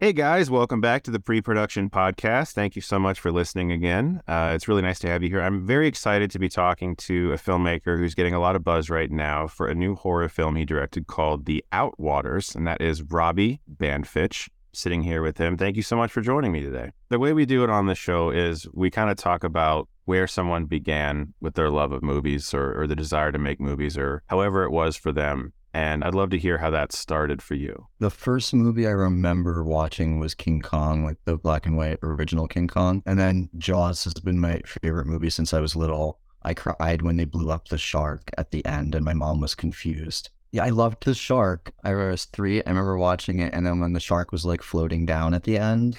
Hey guys, welcome back to the pre production podcast. Thank you so much for listening again. Uh, it's really nice to have you here. I'm very excited to be talking to a filmmaker who's getting a lot of buzz right now for a new horror film he directed called The Outwaters, and that is Robbie Banfitch. Sitting here with him. Thank you so much for joining me today. The way we do it on the show is we kind of talk about where someone began with their love of movies or, or the desire to make movies or however it was for them and I'd love to hear how that started for you. The first movie I remember watching was King Kong, like the black and white original King Kong. And then Jaws has been my favorite movie since I was little. I cried when they blew up the shark at the end, and my mom was confused. Yeah, I loved the shark. I was three. I remember watching it, and then when the shark was like floating down at the end,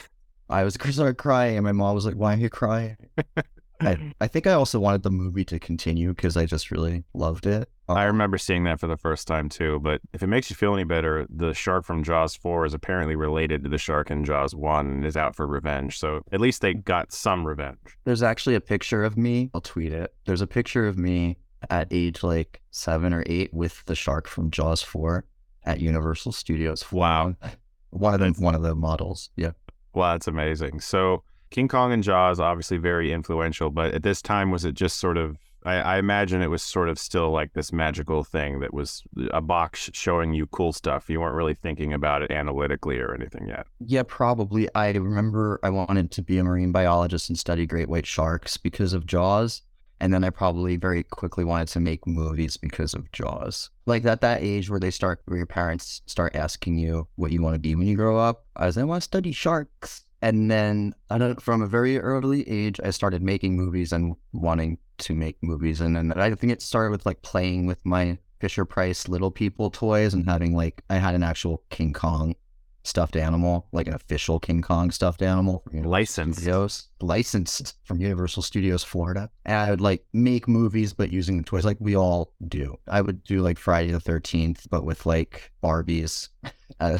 I was started crying, and my mom was like, "Why are you crying?" I, I think I also wanted the movie to continue because I just really loved it. Oh. I remember seeing that for the first time too. But if it makes you feel any better, the shark from Jaws 4 is apparently related to the shark in Jaws 1 and is out for revenge. So at least they got some revenge. There's actually a picture of me. I'll tweet it. There's a picture of me at age like seven or eight with the shark from Jaws 4 at Universal Studios. Wow. One of the, one of the models. Yeah. Wow, that's amazing. So King Kong and Jaws obviously very influential, but at this time was it just sort of I, I, imagine it was sort of still like this magical thing that was a box showing you cool stuff. You weren't really thinking about it analytically or anything yet. Yeah, probably. I remember I wanted to be a marine biologist and study great white sharks because of Jaws. And then I probably very quickly wanted to make movies because of Jaws. Like at that age where they start, where your parents start asking you what you want to be when you grow up. I was, I want to study sharks. And then from a very early age, I started making movies and wanting to make movies. And then I think it started with like playing with my Fisher Price Little People toys and having like, I had an actual King Kong stuffed animal, like an official King Kong stuffed animal. Licensed. Studios, licensed from Universal Studios Florida. And I would like make movies, but using the toys like we all do. I would do like Friday the 13th, but with like Barbies. uh,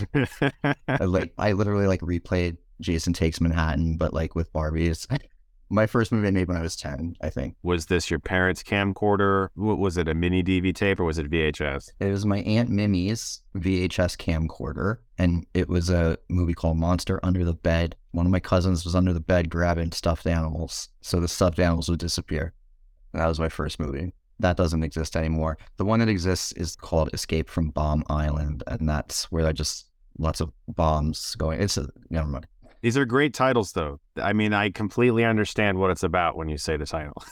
I, like, I literally like replayed Jason Takes Manhattan, but like with Barbies. My first movie I made when I was 10, I think. Was this your parents' camcorder? Was it a mini DV tape or was it VHS? It was my Aunt Mimi's VHS camcorder, and it was a movie called Monster Under the Bed. One of my cousins was under the bed grabbing stuffed animals, so the stuffed animals would disappear. that was my first movie. That doesn't exist anymore. The one that exists is called Escape from Bomb Island, and that's where I just lots of bombs going. It's a never mind. These are great titles, though. I mean, I completely understand what it's about when you say the title.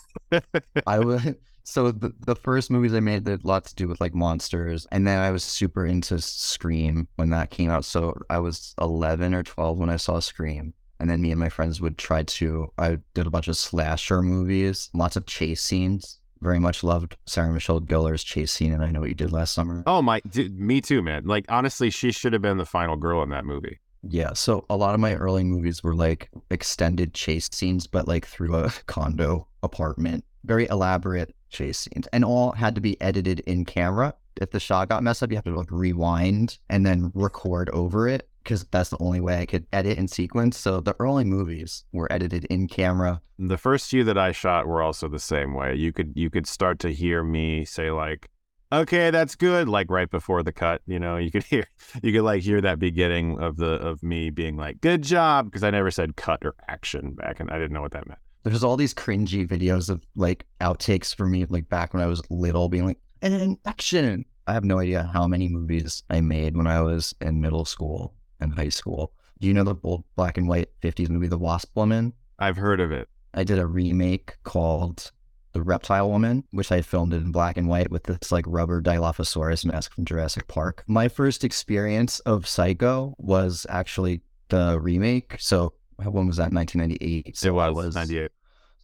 I would. So the, the first movies I made had a lot to do with like monsters, and then I was super into Scream when that came out. So I was eleven or twelve when I saw Scream, and then me and my friends would try to. I did a bunch of slasher movies, lots of chase scenes. Very much loved Sarah Michelle Gellar's chase scene, and I know what you did last summer. Oh my, dude, me too, man. Like honestly, she should have been the final girl in that movie. Yeah. So a lot of my early movies were like extended chase scenes, but like through a condo apartment. Very elaborate chase scenes. And all had to be edited in camera. If the shot got messed up, you have to like rewind and then record over it because that's the only way I could edit in sequence. So the early movies were edited in camera. The first few that I shot were also the same way. You could you could start to hear me say like okay, that's good. Like right before the cut, you know, you could hear, you could like hear that beginning of the, of me being like, good job. Because I never said cut or action back and I didn't know what that meant. There's all these cringy videos of like outtakes for me, like back when I was little, being like, and action. I have no idea how many movies I made when I was in middle school and high school. Do you know the old black and white 50s movie, The Wasp Woman? I've heard of it. I did a remake called the reptile woman, which I filmed in black and white with this like rubber Dilophosaurus mask from Jurassic Park. My first experience of Psycho was actually the remake. So when was that? 1998. So it was, was 98.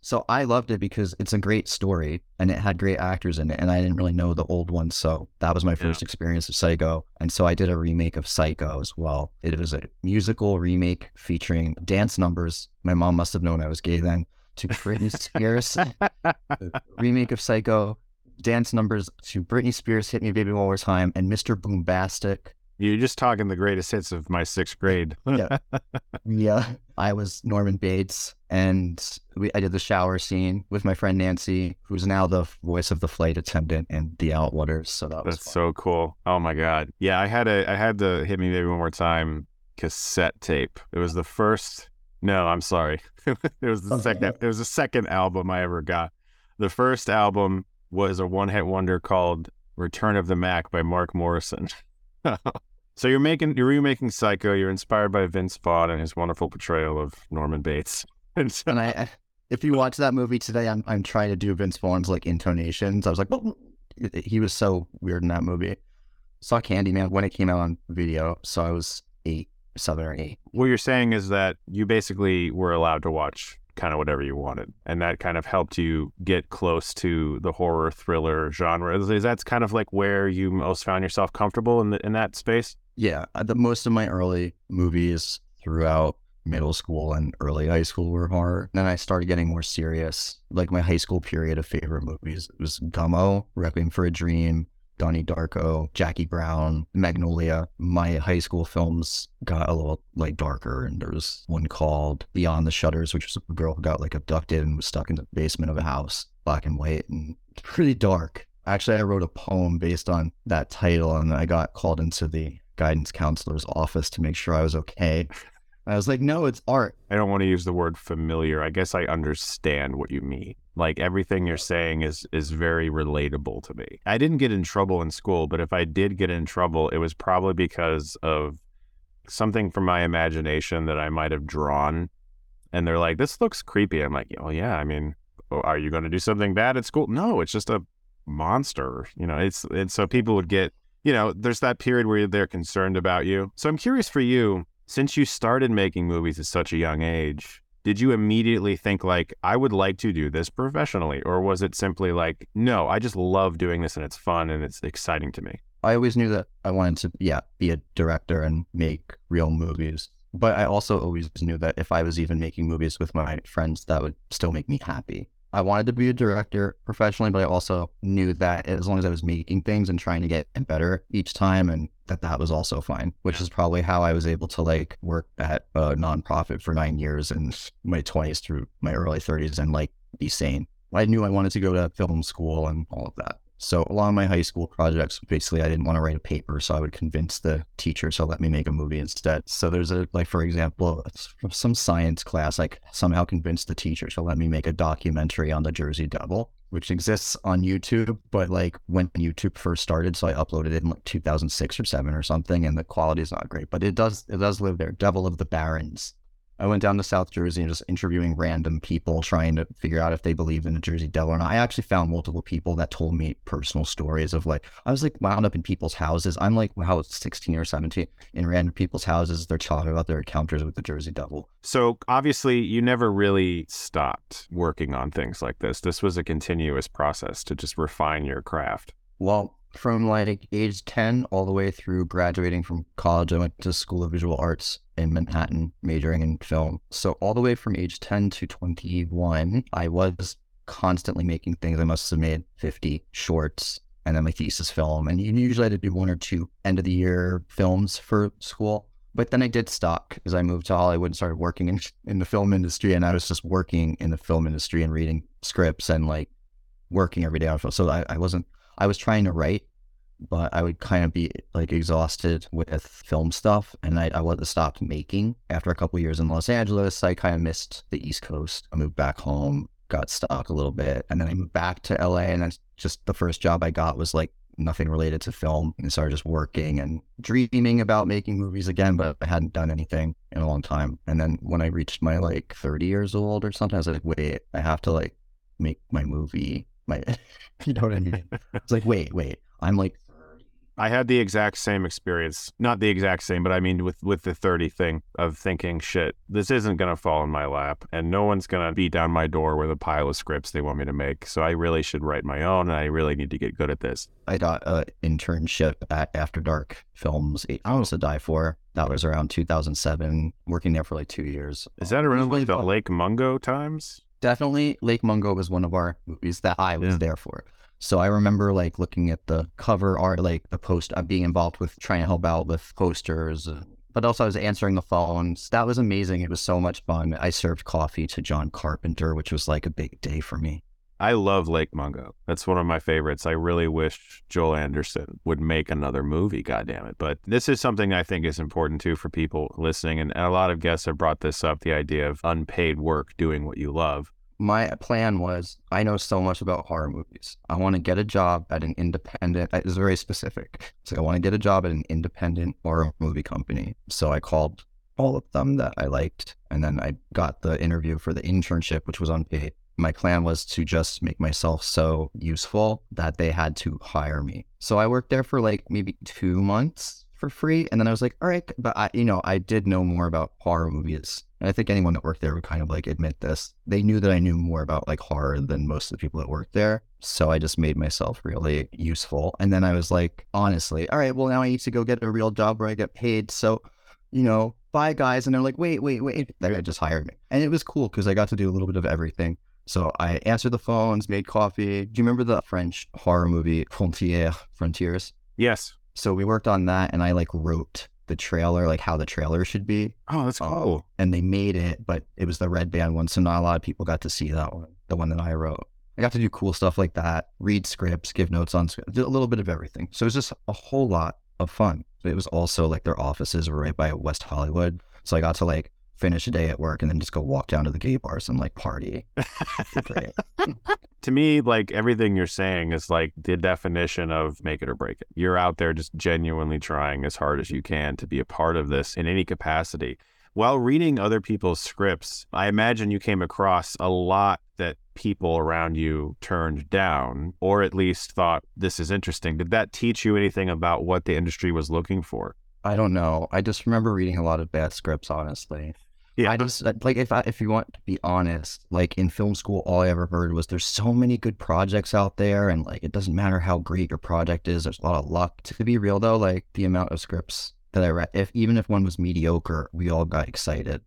So I loved it because it's a great story and it had great actors in it. And I didn't really know the old one. So that was my first yeah. experience of Psycho. And so I did a remake of Psycho as well. It was a musical remake featuring dance numbers. My mom must have known I was gay then to Britney Spears. remake of Psycho, dance numbers to Britney Spears, Hit Me Baby One More Time, and Mr. Boombastic. You're just talking the greatest hits of my sixth grade. yeah. yeah. I was Norman Bates, and we, I did the shower scene with my friend Nancy, who's now the voice of the flight attendant in The Outwaters. So that That's so cool. Oh my God. Yeah, I had a I had the Hit Me Baby One More Time cassette tape. It was the first. No, I'm sorry. it was the oh, second. It was the second album I ever got. The first album was a one-hit wonder called "Return of the Mac" by Mark Morrison. so you're making you're remaking Psycho. You're inspired by Vince Vaughn and his wonderful portrayal of Norman Bates. And, so, and I, if you watch that movie today, I'm I'm trying to do Vince Vaughn's like intonations. I was like, oh, he was so weird in that movie. Saw Candyman when it came out on video, so I was eight, seven or eight. What you're saying is that you basically were allowed to watch kind of whatever you wanted, and that kind of helped you get close to the horror thriller genre. Is, is that kind of like where you most found yourself comfortable in the, in that space? Yeah, uh, the most of my early movies throughout middle school and early high school were horror. Then I started getting more serious. Like my high school period of favorite movies was Gummo, Requiem for a Dream, Donnie Darko, Jackie Brown, Magnolia. My high school films got a little like darker, and there was one called Beyond the Shutters, which was a girl who got like abducted and was stuck in the basement of a house, black and white, and pretty dark. Actually, I wrote a poem based on that title, and I got called into the guidance counselor's office to make sure I was okay. I was like, no, it's art. I don't want to use the word familiar. I guess I understand what you mean. Like everything you're saying is is very relatable to me. I didn't get in trouble in school, but if I did get in trouble, it was probably because of something from my imagination that I might have drawn. And they're like, "This looks creepy." I'm like, "Oh yeah, I mean, oh, are you going to do something bad at school?" No, it's just a monster. You know, it's and so people would get, you know, there's that period where they're concerned about you. So I'm curious for you since you started making movies at such a young age, did you immediately think like I would like to do this professionally or was it simply like no, I just love doing this and it's fun and it's exciting to me? I always knew that I wanted to yeah, be a director and make real movies. But I also always knew that if I was even making movies with my friends that would still make me happy. I wanted to be a director professionally, but I also knew that as long as I was making things and trying to get better each time, and that that was also fine, which is probably how I was able to like work at a nonprofit for nine years in my 20s through my early 30s and like be sane. I knew I wanted to go to film school and all of that. So a lot of my high school projects, basically, I didn't want to write a paper, so I would convince the teacher to let me make a movie instead. So there's a like, for example, some science class, like somehow convinced the teacher to let me make a documentary on the Jersey Devil, which exists on YouTube. But like when YouTube first started, so I uploaded it in like 2006 or seven or something, and the quality is not great, but it does it does live there. Devil of the Barrens I went down to South Jersey and just interviewing random people, trying to figure out if they believe in the Jersey Devil or not. I actually found multiple people that told me personal stories of like, I was like wound up in people's houses. I'm like, wow, 16 or 17 in random people's houses. They're talking about their encounters with the Jersey Devil. So obviously, you never really stopped working on things like this. This was a continuous process to just refine your craft. Well, from like age 10 all the way through graduating from college. I went to School of Visual Arts in Manhattan, majoring in film. So all the way from age 10 to 21, I was constantly making things. I must have made 50 shorts and then my thesis film. And usually I had to do one or two end of the year films for school. But then I did stop because I moved to Hollywood and started working in, in the film industry. And I was just working in the film industry and reading scripts and like working every day on film. So I, I wasn't I was trying to write, but I would kind of be like exhausted with film stuff, and I, I have stopped making after a couple years in Los Angeles. I kind of missed the East Coast. I moved back home, got stuck a little bit, and then I moved back to LA, and that's just the first job I got was like nothing related to film and started just working and dreaming about making movies again, but I hadn't done anything in a long time. And then when I reached my like 30 years old or something, I was like, wait, I have to like make my movie my, you know what I mean? It's like, wait, wait, I'm like I had the exact same experience. Not the exact same, but I mean with with the 30 thing of thinking, shit, this isn't going to fall in my lap and no one's going to beat down my door with a pile of scripts they want me to make. So I really should write my own and I really need to get good at this. I got an internship at After Dark Films, I almost to die for. That was around 2007, working there for like 2 years. Is that around like the Lake Mungo times? Definitely Lake Mungo was one of our movies that I was yeah. there for. So I remember like looking at the cover art, like the post, uh, being involved with trying to help out with posters, uh, but also I was answering the phones. That was amazing. It was so much fun. I served coffee to John Carpenter, which was like a big day for me. I love Lake Mungo. That's one of my favorites. I really wish Joel Anderson would make another movie, God damn it! But this is something I think is important too for people listening. And, and a lot of guests have brought this up the idea of unpaid work, doing what you love. My plan was I know so much about horror movies. I want to get a job at an independent, it's very specific. So I want to get a job at an independent horror movie company. So I called all of them that I liked. And then I got the interview for the internship, which was unpaid my plan was to just make myself so useful that they had to hire me. So I worked there for like maybe two months for free. And then I was like, all right, but I, you know, I did know more about horror movies. And I think anyone that worked there would kind of like admit this. They knew that I knew more about like horror than most of the people that worked there. So I just made myself really useful. And then I was like, honestly, all right, well, now I need to go get a real job where I get paid. So, you know, bye guys. And they're like, wait, wait, wait. They just hired me. And it was cool because I got to do a little bit of everything. So I answered the phones, made coffee. Do you remember the French horror movie Frontières? Frontiers? Yes. So we worked on that, and I like wrote the trailer, like how the trailer should be. Oh, that's um, cool. Um, and they made it, but it was the red band one, so not a lot of people got to see that one, the one that I wrote. I got to do cool stuff like that, read scripts, give notes on scripts, a little bit of everything. So it was just a whole lot of fun. It was also like their offices were right by West Hollywood. So I got to like finish a day at work and then just go walk down to the gay bars and like party. to me, like everything you're saying is like the definition of make it or break it. You're out there just genuinely trying as hard as you can to be a part of this in any capacity. While reading other people's scripts, I imagine you came across a lot that people around you turned down or at least thought this is interesting. Did that teach you anything about what the industry was looking for? I don't know. I just remember reading a lot of bad scripts, honestly. Yeah. I just like if I, if you want to be honest, like in film school, all I ever heard was there's so many good projects out there, and like it doesn't matter how great your project is. There's a lot of luck. To be real though, like the amount of scripts that I read, if even if one was mediocre, we all got excited.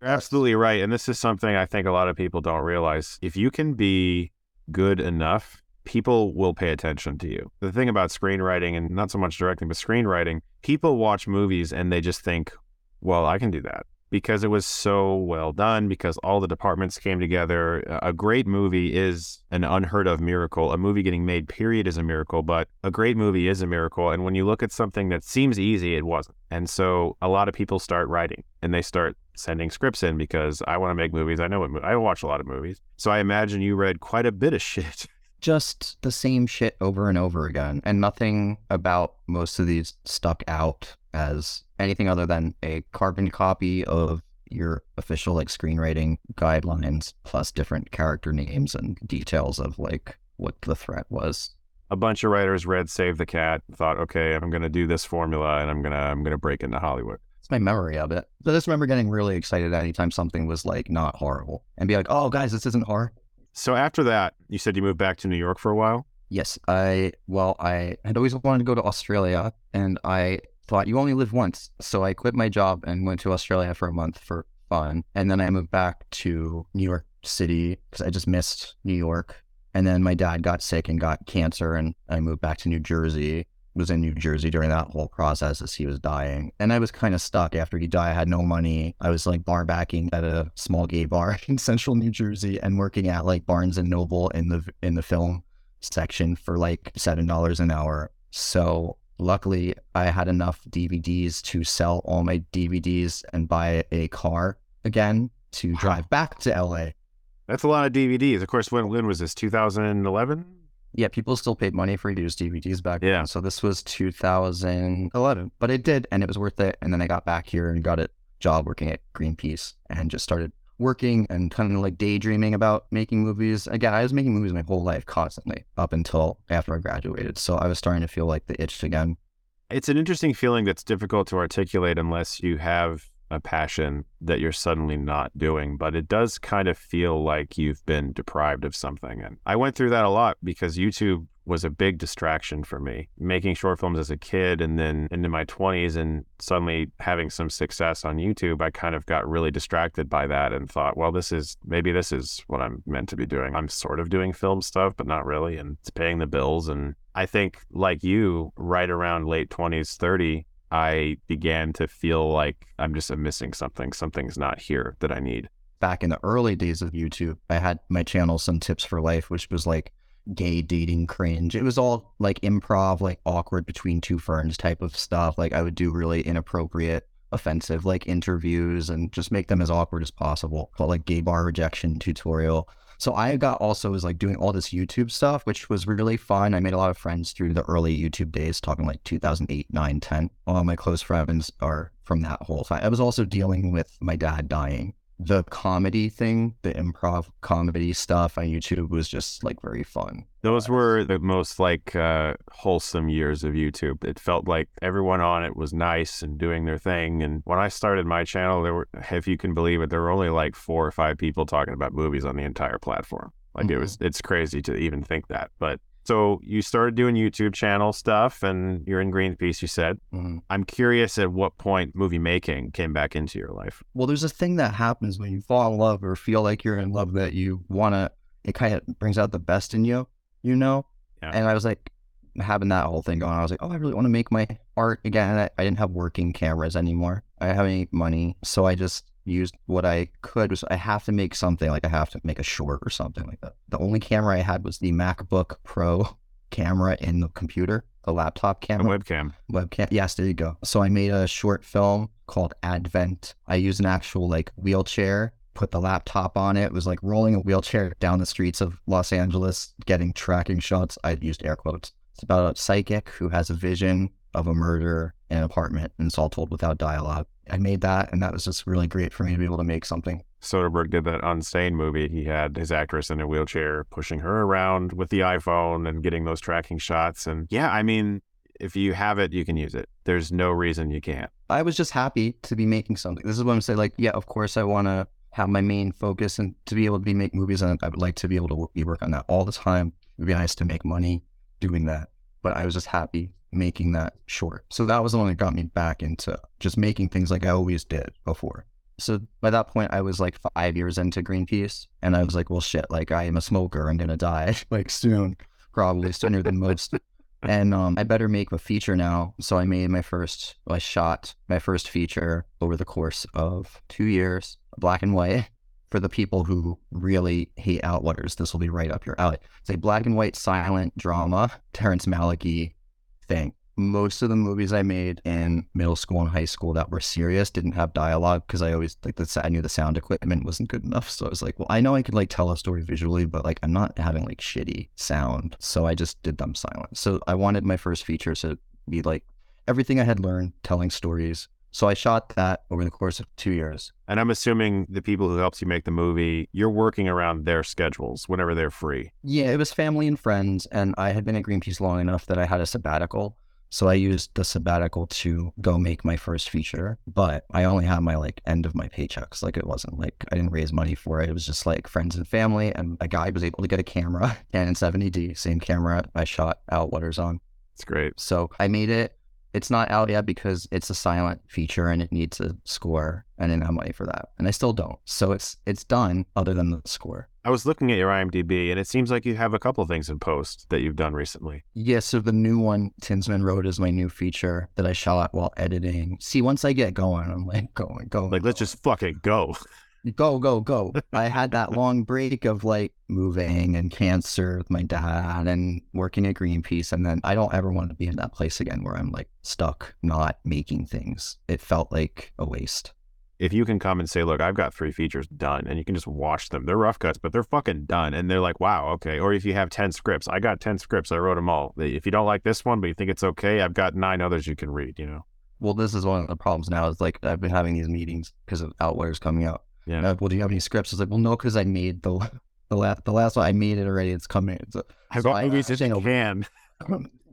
You're absolutely right, and this is something I think a lot of people don't realize. If you can be good enough, people will pay attention to you. The thing about screenwriting and not so much directing, but screenwriting, people watch movies and they just think, well, I can do that because it was so well done, because all the departments came together. A great movie is an unheard of miracle. A movie getting made, period, is a miracle, but a great movie is a miracle. And when you look at something that seems easy, it wasn't. And so a lot of people start writing and they start sending scripts in because I want to make movies. I know what I watch a lot of movies. So I imagine you read quite a bit of shit. Just the same shit over and over again. And nothing about most of these stuck out as anything other than a carbon copy of your official like screenwriting guidelines plus different character names and details of like what the threat was. A bunch of writers read save the cat thought okay i'm going to do this formula and i'm going to i'm going to break into hollywood. It's my memory of it. I just remember getting really excited anytime something was like not horrible and be like oh guys this isn't horror so after that you said you moved back to new york for a while? Yes i well i had always wanted to go to australia and i thought you only live once. So I quit my job and went to Australia for a month for fun. And then I moved back to New York City because I just missed New York. And then my dad got sick and got cancer, and I moved back to New Jersey. Was in New Jersey during that whole process as he was dying. And I was kind of stuck after he died. I had no money. I was like bar backing at a small gay bar in central New Jersey and working at like Barnes and Noble in the in the film section for like seven dollars an hour. So Luckily, I had enough DVDs to sell all my DVDs and buy a car again to drive back to LA. That's a lot of DVDs. Of course, when, when was this? 2011? Yeah, people still paid money for used DVDs back yeah. then. So this was 2011. But it did, and it was worth it. And then I got back here and got a job working at Greenpeace and just started working and kind of like daydreaming about making movies. Again, I was making movies my whole life constantly up until after I graduated. So I was starting to feel like the itch again. It's an interesting feeling that's difficult to articulate unless you have a passion that you're suddenly not doing, but it does kind of feel like you've been deprived of something. And I went through that a lot because YouTube was a big distraction for me. Making short films as a kid and then into my 20s and suddenly having some success on YouTube, I kind of got really distracted by that and thought, well, this is maybe this is what I'm meant to be doing. I'm sort of doing film stuff, but not really. And it's paying the bills. And I think, like you, right around late 20s, 30, I began to feel like I'm just missing something. Something's not here that I need. back in the early days of YouTube, I had my channel, Some Tips for Life, which was like gay dating cringe. It was all like improv, like awkward between two ferns type of stuff. Like I would do really inappropriate, offensive like interviews and just make them as awkward as possible. But like gay bar rejection tutorial. So I got also was like doing all this YouTube stuff, which was really fun. I made a lot of friends through the early YouTube days, talking like 2008, 9, 10. All my close friends are from that whole time. I was also dealing with my dad dying the comedy thing, the improv comedy stuff on YouTube was just like very fun. Those were the most like uh, wholesome years of YouTube. It felt like everyone on it was nice and doing their thing. And when I started my channel, there were, if you can believe it, there were only like four or five people talking about movies on the entire platform. Like mm-hmm. it was, it's crazy to even think that. But so you started doing YouTube channel stuff and you're in Greenpeace, you said. Mm-hmm. I'm curious at what point movie making came back into your life. Well, there's a thing that happens when you fall in love or feel like you're in love that you want to, it kind of brings out the best in you, you know? Yeah. And I was like, having that whole thing going, I was like, oh, I really want to make my art again. I, I didn't have working cameras anymore. I didn't have any money. So I just used what I could was I have to make something like I have to make a short or something like that. The only camera I had was the MacBook Pro camera in the computer, the laptop camera. A webcam. Webcam. Yes, there you go. So I made a short film called Advent. I used an actual like wheelchair, put the laptop on it. It was like rolling a wheelchair down the streets of Los Angeles, getting tracking shots. I used air quotes. It's about a psychic who has a vision of a murder in an apartment and it's all told without dialogue. I made that and that was just really great for me to be able to make something. Soderbergh did that Unsane movie. He had his actress in a wheelchair pushing her around with the iPhone and getting those tracking shots. And yeah, I mean, if you have it, you can use it. There's no reason you can't. I was just happy to be making something. This is what I'm saying. Like, yeah, of course, I want to have my main focus and to be able to be make movies. And I would like to be able to be work on that all the time. It'd be nice to make money doing that. But I was just happy making that short. So that was the one that got me back into just making things like I always did before. So by that point, I was like five years into Greenpeace, and I was like, well, shit, like I am a smoker. I'm gonna die like soon, probably sooner than most. And um, I better make a feature now. So I made my first, I shot my first feature over the course of two years, black and white. For the people who really hate Outwaters, this will be right up your alley. It's a black and white silent drama, Terrence Malick thing. Most of the movies I made in middle school and high school that were serious didn't have dialogue because I always like the I knew the sound equipment wasn't good enough. So I was like, well, I know I could like tell a story visually, but like I'm not having like shitty sound. So I just did them silent. So I wanted my first feature to be like everything I had learned telling stories so I shot that over the course of two years. And I'm assuming the people who helped you make the movie, you're working around their schedules whenever they're free. Yeah, it was family and friends. And I had been at Greenpeace long enough that I had a sabbatical. So I used the sabbatical to go make my first feature, but I only had my like end of my paychecks. Like it wasn't like I didn't raise money for it. It was just like friends and family. And a guy was able to get a camera, Canon 70D, same camera I shot Outwaters on. It's great. So I made it it's not out yet because it's a silent feature and it needs a score and I didn't have money for that. And I still don't. So it's it's done other than the score. I was looking at your IMDb and it seems like you have a couple things in post that you've done recently. Yeah, so the new one, Tinsman Road, is my new feature that I shot while editing. See, once I get going, I'm like going, going. Like, let's just fucking go. Go, go, go. I had that long break of like moving and cancer with my dad and working at Greenpeace. And then I don't ever want to be in that place again where I'm like stuck not making things. It felt like a waste. If you can come and say, look, I've got three features done and you can just watch them. They're rough cuts, but they're fucking done. And they're like, wow, okay. Or if you have 10 scripts, I got 10 scripts. I wrote them all. If you don't like this one, but you think it's okay, I've got nine others you can read, you know? Well, this is one of the problems now is like I've been having these meetings because of Outwaters coming out yeah. Uh, well, do you have any scripts? I was like, well, no, because I made the the last the last one. I made it already. It's coming. So, I've got movies in the can.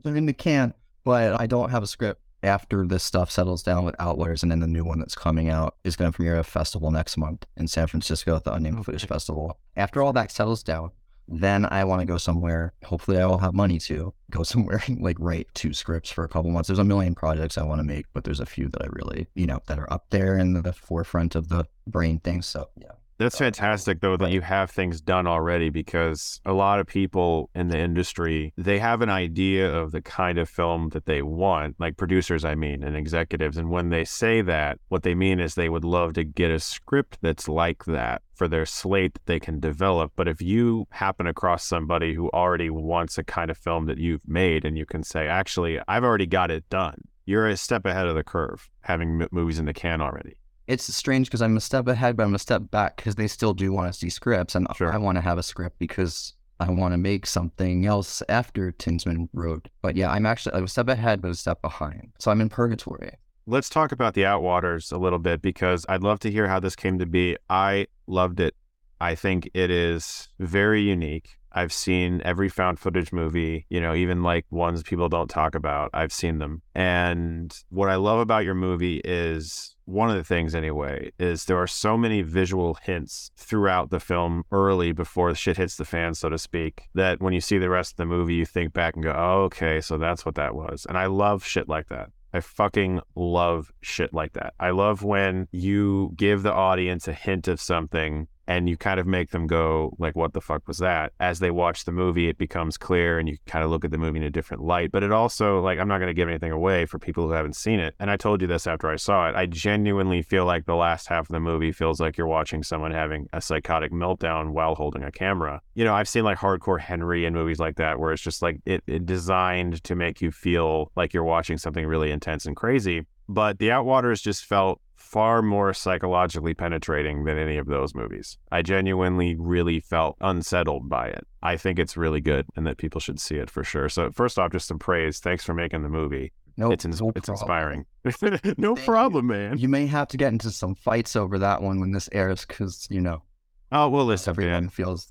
They're in the can, but I don't have a script. After this stuff settles down with Outwaters, and then the new one that's coming out is going to premiere at a festival next month in San Francisco at the Unnamed okay. Footage Festival. After all that settles down, then I want to go somewhere. Hopefully, I will have money to go somewhere like write two scripts for a couple months. There's a million projects I want to make, but there's a few that I really, you know, that are up there in the forefront of the brain thing. So, yeah. That's fantastic, though, that you have things done already because a lot of people in the industry, they have an idea of the kind of film that they want, like producers, I mean, and executives. And when they say that, what they mean is they would love to get a script that's like that for their slate that they can develop. But if you happen across somebody who already wants a kind of film that you've made and you can say, actually, I've already got it done, you're a step ahead of the curve having m- movies in the can already. It's strange because I'm a step ahead, but I'm a step back because they still do want to see scripts, and Sure. I want to have a script because I want to make something else after Tinsman Road. But yeah, I'm actually I'm a step ahead, but a step behind. So I'm in purgatory. Let's talk about the Outwaters a little bit because I'd love to hear how this came to be. I loved it. I think it is very unique. I've seen every found footage movie, you know, even like ones people don't talk about. I've seen them. And what I love about your movie is one of the things, anyway, is there are so many visual hints throughout the film early before shit hits the fan, so to speak, that when you see the rest of the movie, you think back and go, oh, okay, so that's what that was. And I love shit like that. I fucking love shit like that. I love when you give the audience a hint of something and you kind of make them go like what the fuck was that? As they watch the movie it becomes clear and you kind of look at the movie in a different light. But it also like i'm not going to give anything away for people who haven't seen it. And i told you this after i saw it. I genuinely feel like the last half of the movie feels like you're watching someone having a psychotic meltdown while holding a camera. You know i've seen like hardcore henry and movies like that where it's just like it, it designed to make you feel like you're watching something really intense and crazy. But the outwaters just felt far more psychologically penetrating than any of those movies. I genuinely really felt unsettled by it. I think it's really good and that people should see it for sure. So first off, just some praise. Thanks for making the movie. No, it's ins- no it's problem. inspiring. no Thank problem, man. You may have to get into some fights over that one when this airs, because you know Oh well, listen, everyone man. feels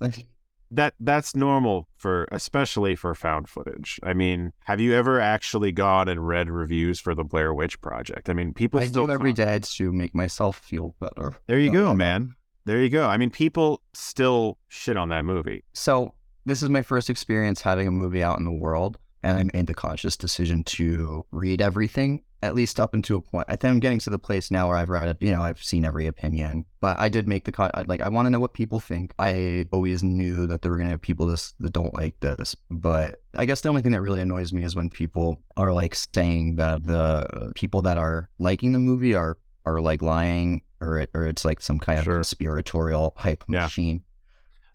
That that's normal for especially for found footage. I mean, have you ever actually gone and read reviews for the Blair Witch Project? I mean, people I still do every talk- to make myself feel better. There you Uh, go, man. There you go. I mean, people still shit on that movie. So this is my first experience having a movie out in the world, and I made the conscious decision to read everything, at least up until a point. I think I'm getting to the place now where I've read it. You know, I've seen every opinion, but I did make the con- like. I want to know what people think. I always knew that there were gonna have people this that don't like this, but I guess the only thing that really annoys me is when people are like saying that the people that are liking the movie are are like lying. Or, it, or it's like some kind Sure. of conspiratorial hype Yeah. machine.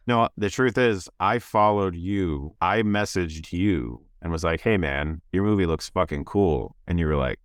No, the truth is, I followed you. I messaged you and was like, hey, man, your movie looks fucking cool. And you were like,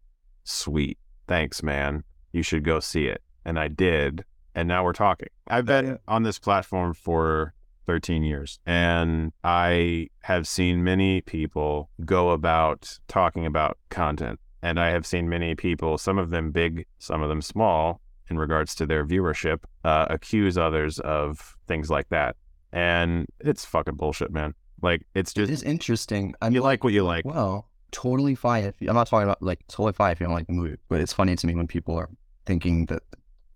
sweet. Thanks, man. You should go see it. And I did. And now we're talking. I've been on this platform for 13 years and I have seen many people go about talking about content. And I have seen many people, some of them big, some of them small, in regards to their viewership, uh, accuse others of things like that. And it's fucking bullshit, man. Like, it's just, it's interesting. I mean, you like what you like. Well, totally fine. If, I'm not talking about like totally fine if you don't like the movie, but it's funny to me when people are thinking that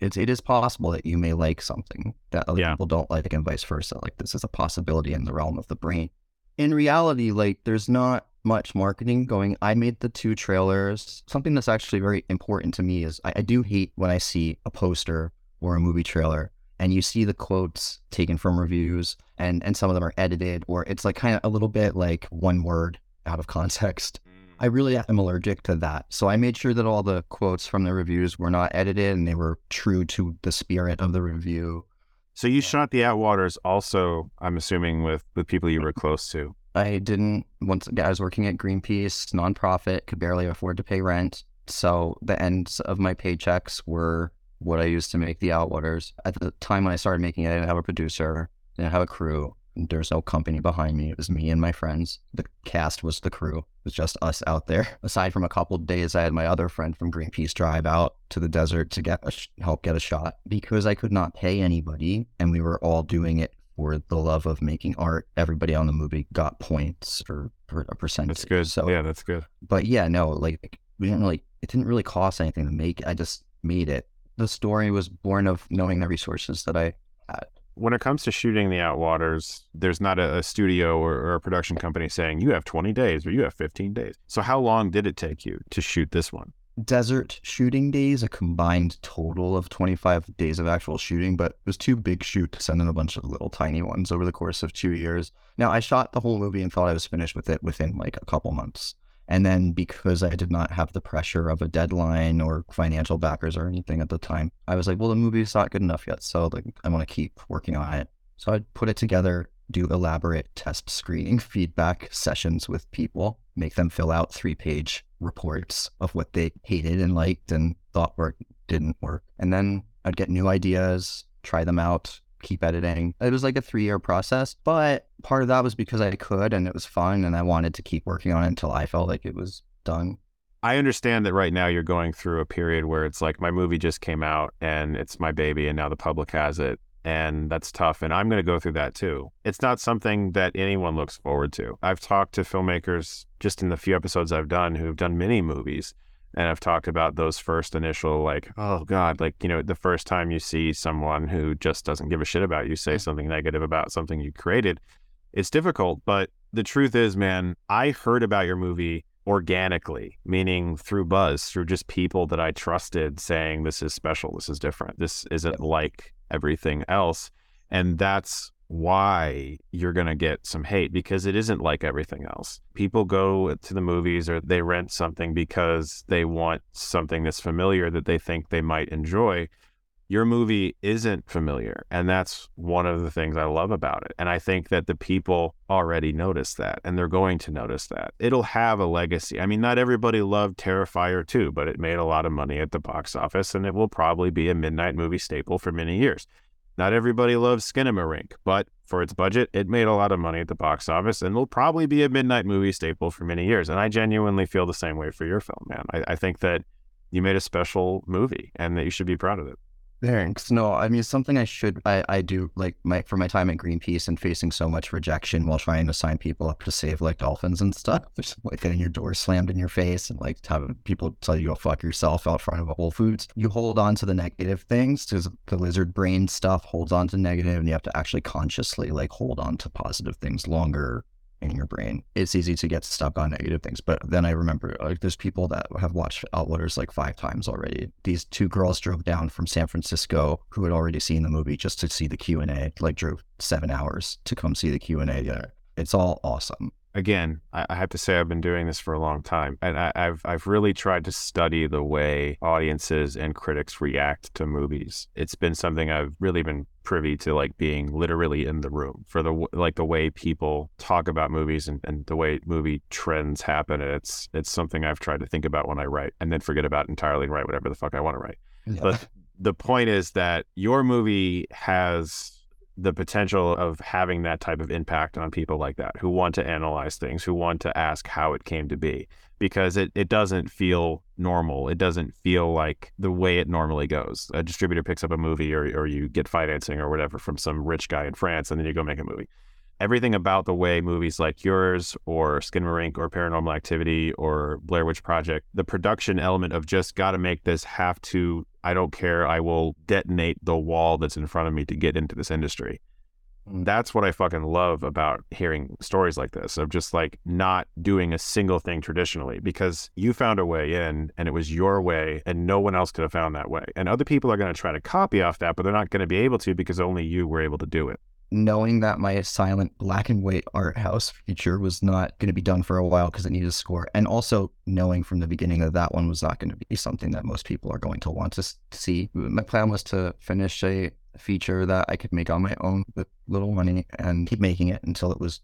it's it is possible that you may like something that other Yeah. people don't like, and vice versa. Like this is a possibility in the realm of the brain. In reality, like there's not much marketing going. I made the two trailers. Something that's actually very important to me is I, I do hate when I see a poster or a movie trailer and you see the quotes taken from reviews and and some of them are edited or it's like kind of a little bit like one word out of context. Mm. I really am allergic to that. So I made sure that all the quotes from the reviews were not edited and they were true to the spirit of the review. So you shot the Outwaters also, I'm assuming, with, the people you were close to. I didn't once I was working at Greenpeace, nonprofit, could barely afford to pay rent. So the ends of my paychecks were what I used to make the Outwaters. At the time when I started making it, I didn't have a producer, didn't have a crew. There's no company behind me. It was me and my friends. The cast was the crew. It was just us out there. Aside from a couple of days, I had my other friend from Greenpeace drive out to the desert to get a sh- help get a shot because I could not pay anybody, and we were all doing it for the love of making art. Everybody on the movie got points or, or a percentage. That's good. So yeah, that's good. but yeah, no, like we didn't really. It didn't really cost anything to make. I just made it. The story was born of knowing the resources that I had. When it comes to shooting the Outwaters, there's not a, a studio or, or a production company saying you have 20 days or you have 15 days. So how long did it take you to shoot this one? desert shooting days, a combined total of 25 days of actual shooting, but it was two big shoots and then a bunch of little tiny ones over the course of two years. Now, I shot the whole movie and thought I was finished with it within like a couple months. And then because I did not have the pressure of a deadline or financial backers or anything at the time, I was like, well, the movie's not good enough yet. So like, I want to keep working on it. So I'd put it together, do elaborate test screening feedback sessions with people, make them fill out three page reports of what they hated and liked and thought worked, didn't work. And then I'd get new ideas, try them out, keep editing. It was like a three year process, but part of that was because I could and it was fun and I wanted to keep working on it until I felt like it was done. I understand that right now you're going through a period where it's like my movie just came out and it's my baby and now the public has it and that's tough. And I'm going to go through that too. It's not something that anyone looks forward to. I've talked to filmmakers just in the few episodes I've done who've done mini movies. And I've talked about those first initial, like, oh God, like, you know, the first time you see someone who just doesn't give a shit about you say something negative about something you created, it's difficult. But the truth is, man, I heard about your movie organically, meaning through buzz, through just people that I trusted saying, this is special, this is different, this isn't like everything else. And that's why you're going to get some hate because it isn't like everything else. People go to the movies or they rent something because they want something that's familiar that they think they might enjoy. Your movie isn't familiar. And that's one of the things I love about it. And I think that the people already notice that and they're going to notice that. It'll have a legacy. I mean, not everybody loved Terrifier 2, but it made a lot of money at the box office and it will probably be a midnight movie staple for many years. Not everybody loves Skinamarink, but for its budget, it made a lot of money at the box office and will probably be a midnight movie staple for many years. And I genuinely feel the same way for your film, man. I, I think that you made a special movie and that you should be proud of it. Thanks. No, I mean something I should I, I do like my for my time at Greenpeace and facing so much rejection while trying to sign people up to save like dolphins and stuff. Just like getting your door slammed in your face and like having people tell you go fuck yourself out front of a Whole Foods. You hold on to the negative things because the lizard brain stuff holds on to negative and you have to actually consciously like hold on to positive things longer in your brain. It's easy to get stuck on negative things. But then I remember like there's people that have watched Outwaters like five times already. These two girls drove down from San Francisco who had already seen the movie just to see the Q and A. Like drove seven hours to come see the Q and A. It's all awesome again, I, I, have to say I've been doing this for a long time, and I, have I've really tried to study the way audiences and critics react to movies. It's been something I've really been privy to, like being literally in the room for the like the way people talk about movies and, and the way movie trends happen. And It's it's something I've tried to think about when I write, and then forget about entirely and write whatever the fuck I want to write. Yeah. But the point is that your movie has the potential of having that type of impact on people like that who want to analyze things, who want to ask how it came to be, because it, it doesn't feel normal. It doesn't feel like the way it normally goes. A distributor picks up a movie or, or you get financing or whatever from some rich guy in France and then you go make a movie. Everything about the way movies like yours or Skinamarink or Paranormal Activity or Blair Witch Project, the production element of just got to make this have to I don't care. I will detonate the wall that's in front of me to get into this industry. Mm. That's what I fucking love about hearing stories like this of just like not doing a single thing traditionally because you found a way in and it was your way and no one else could have found that way. And other people are going to try to copy off that, but they're not going to be able to because only you were able to do it knowing that my silent black and white art house feature was not going to be done for a while because it needed a score, and also knowing from the beginning that that one was not going to be something that most people are going to want to see. My plan was to finish a feature that I could make on my own with little money and keep making it until it was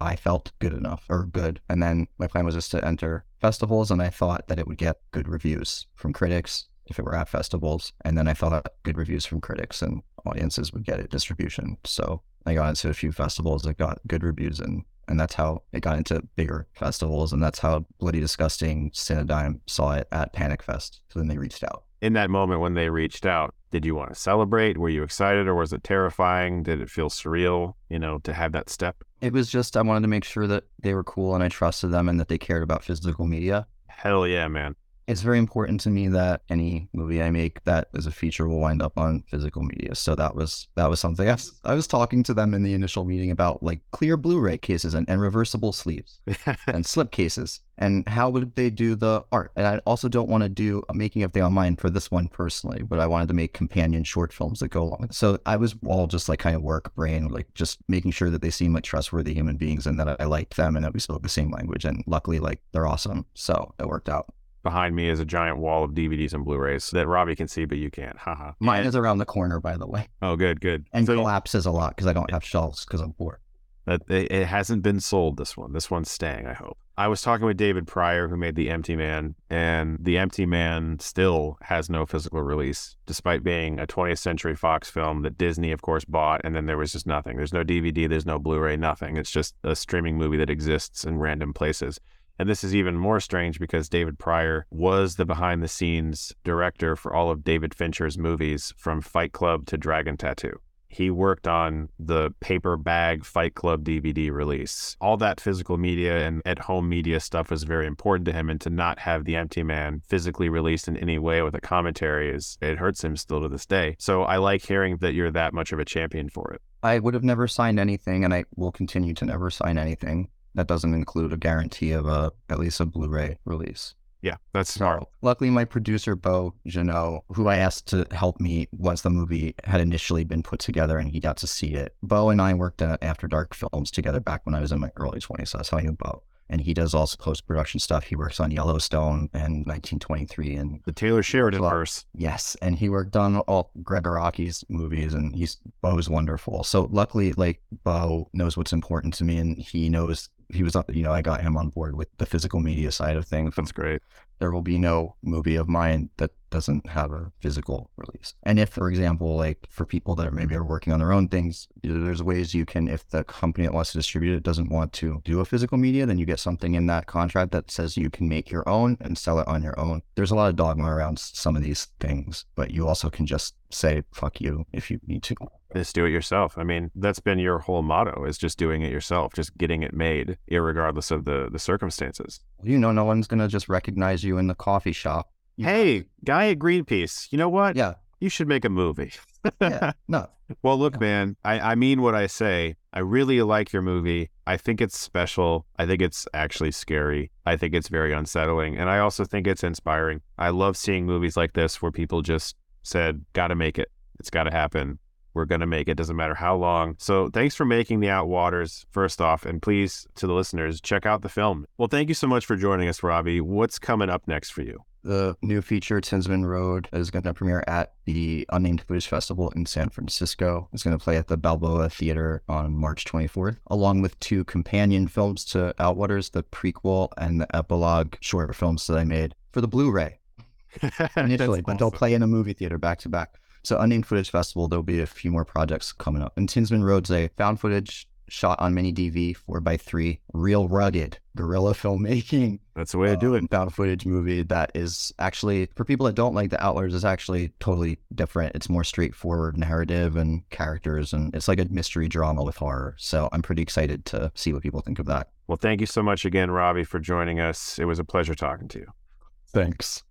I felt good enough or good. And then my plan was just to enter festivals, and I thought that it would get good reviews from critics if it were at festivals. And then I thought good reviews from critics and audiences would get it distribution. So I got into a few festivals that got good reviews and and that's how it got into bigger festivals and that's how Bloody Disgusting Cinedigm saw it at Panic Fest. So then they reached out. In that moment when they reached out, did you want to celebrate? Were you excited or was it terrifying? Did it feel surreal, you know, to have that step? It was just I wanted to make sure that they were cool and I trusted them and that they cared about physical media. Hell yeah, man. It's very important to me that any movie I make that is a feature will wind up on physical media. So that was that was something I was, I was talking to them in the initial meeting about like clear Blu-ray cases and, and reversible sleeves and slip cases and how would they do the art. And I also don't want to do a making of the online for this one personally, but I wanted to make companion short films that go along. So I was all just like kind of work brain, like just making sure that they seem like trustworthy human beings and that I liked them and that we spoke the same language. And luckily, like they're awesome. So it worked out. Behind me is a giant wall of DVDs and Blu-rays that Robbie can see, but you can't. Haha. Mine is around the corner, by the way, Oh, good, good. and So- collapses a lot because I don't have shelves because I'm poor. That it, it hasn't been sold. This one, this one's staying. I hope. I was talking with David Prior, who made The Empty Man, and The Empty Man still has no physical release, despite being a 20th Century Fox film that Disney, of course, bought. And then there was just nothing. There's no DVD. There's no Blu-ray. Nothing. It's just a streaming movie that exists in random places. And this is even more strange because David Prior was the behind the scenes director for all of David Fincher's movies from Fight Club to Dragon Tattoo. He worked on the paper bag Fight Club DVD release. All that physical media and at home media stuff was very important to him. And to not have The Empty Man physically released in any way with a commentary is, it hurts him still to this day. So I like hearing that you're that much of a champion for it. I would have never signed anything, and I will continue to never sign anything that doesn't include a guarantee of a at least a Blu-ray release. Yeah, that's smart. So, luckily, my producer Bo Janot, who I asked to help me once the movie had initially been put together and he got to see it. Bo and I worked at After Dark Films together back when I was in my early twenties. So that's how I knew Bo. And he does also post production stuff. He works on Yellowstone and 1923 and The Taylor Sheridan verse. Yes, and he worked on all Gregg Araki's movies, and he's Bo's wonderful. So luckily, like Bo knows what's important to me, and he knows he was, you know, I got him on board with the physical media side of things. That's great. There will be no movie of mine that doesn't have a physical release. And if, for example, like for people that maybe are working on their own things, there's ways you can, if the company that wants to distribute it doesn't want to do a physical media, then you get something in that contract that says you can make your own and sell it on your own. There's a lot of dogma around some of these things, but you also can just say fuck you if you need to. Just do it yourself. I mean, that's been your whole motto is just doing it yourself, just getting it made, irregardless of the, the circumstances. You know, no one's gonna just recognize you in the coffee shop. You- Hey, guy at Greenpeace, you know what? yeah, You should make a movie. yeah, no, Well, look, Yeah. man, I, I mean what I say. I really like your movie. I think it's special. I think it's actually scary. I think it's very unsettling. And I also think it's inspiring. I love seeing movies like this where people just said, gotta make it. It's gotta happen. We're gonna make it. Doesn't matter how long. So thanks for making the Outwaters, first off. And please, to the listeners, check out the film. Well, thank you so much for joining us, Robbie. What's coming up next for you? The new feature, Tinsman Road, is going to premiere at the Unnamed Footage Festival in San Francisco. It's going to play at the Balboa Theater on March 24th, along with two companion films to Outwaters, the prequel and the epilogue short films that I made for the Blu ray initially, That's but they'll play in a movie theater back to back. So, Unnamed Footage Festival, there'll be a few more projects coming up. And Tinsman Road's a found footage shot on mini DV, 4x3, real rugged guerrilla filmmaking That's the way to do it. um, found footage movie that is actually for people that don't like the Outliers is actually totally different. It's more straightforward narrative and characters and it's like a mystery drama with horror. So I'm pretty excited to see what people think of that. Well, thank you so much again, Robbie, for joining us. It was a pleasure talking to you. Thanks.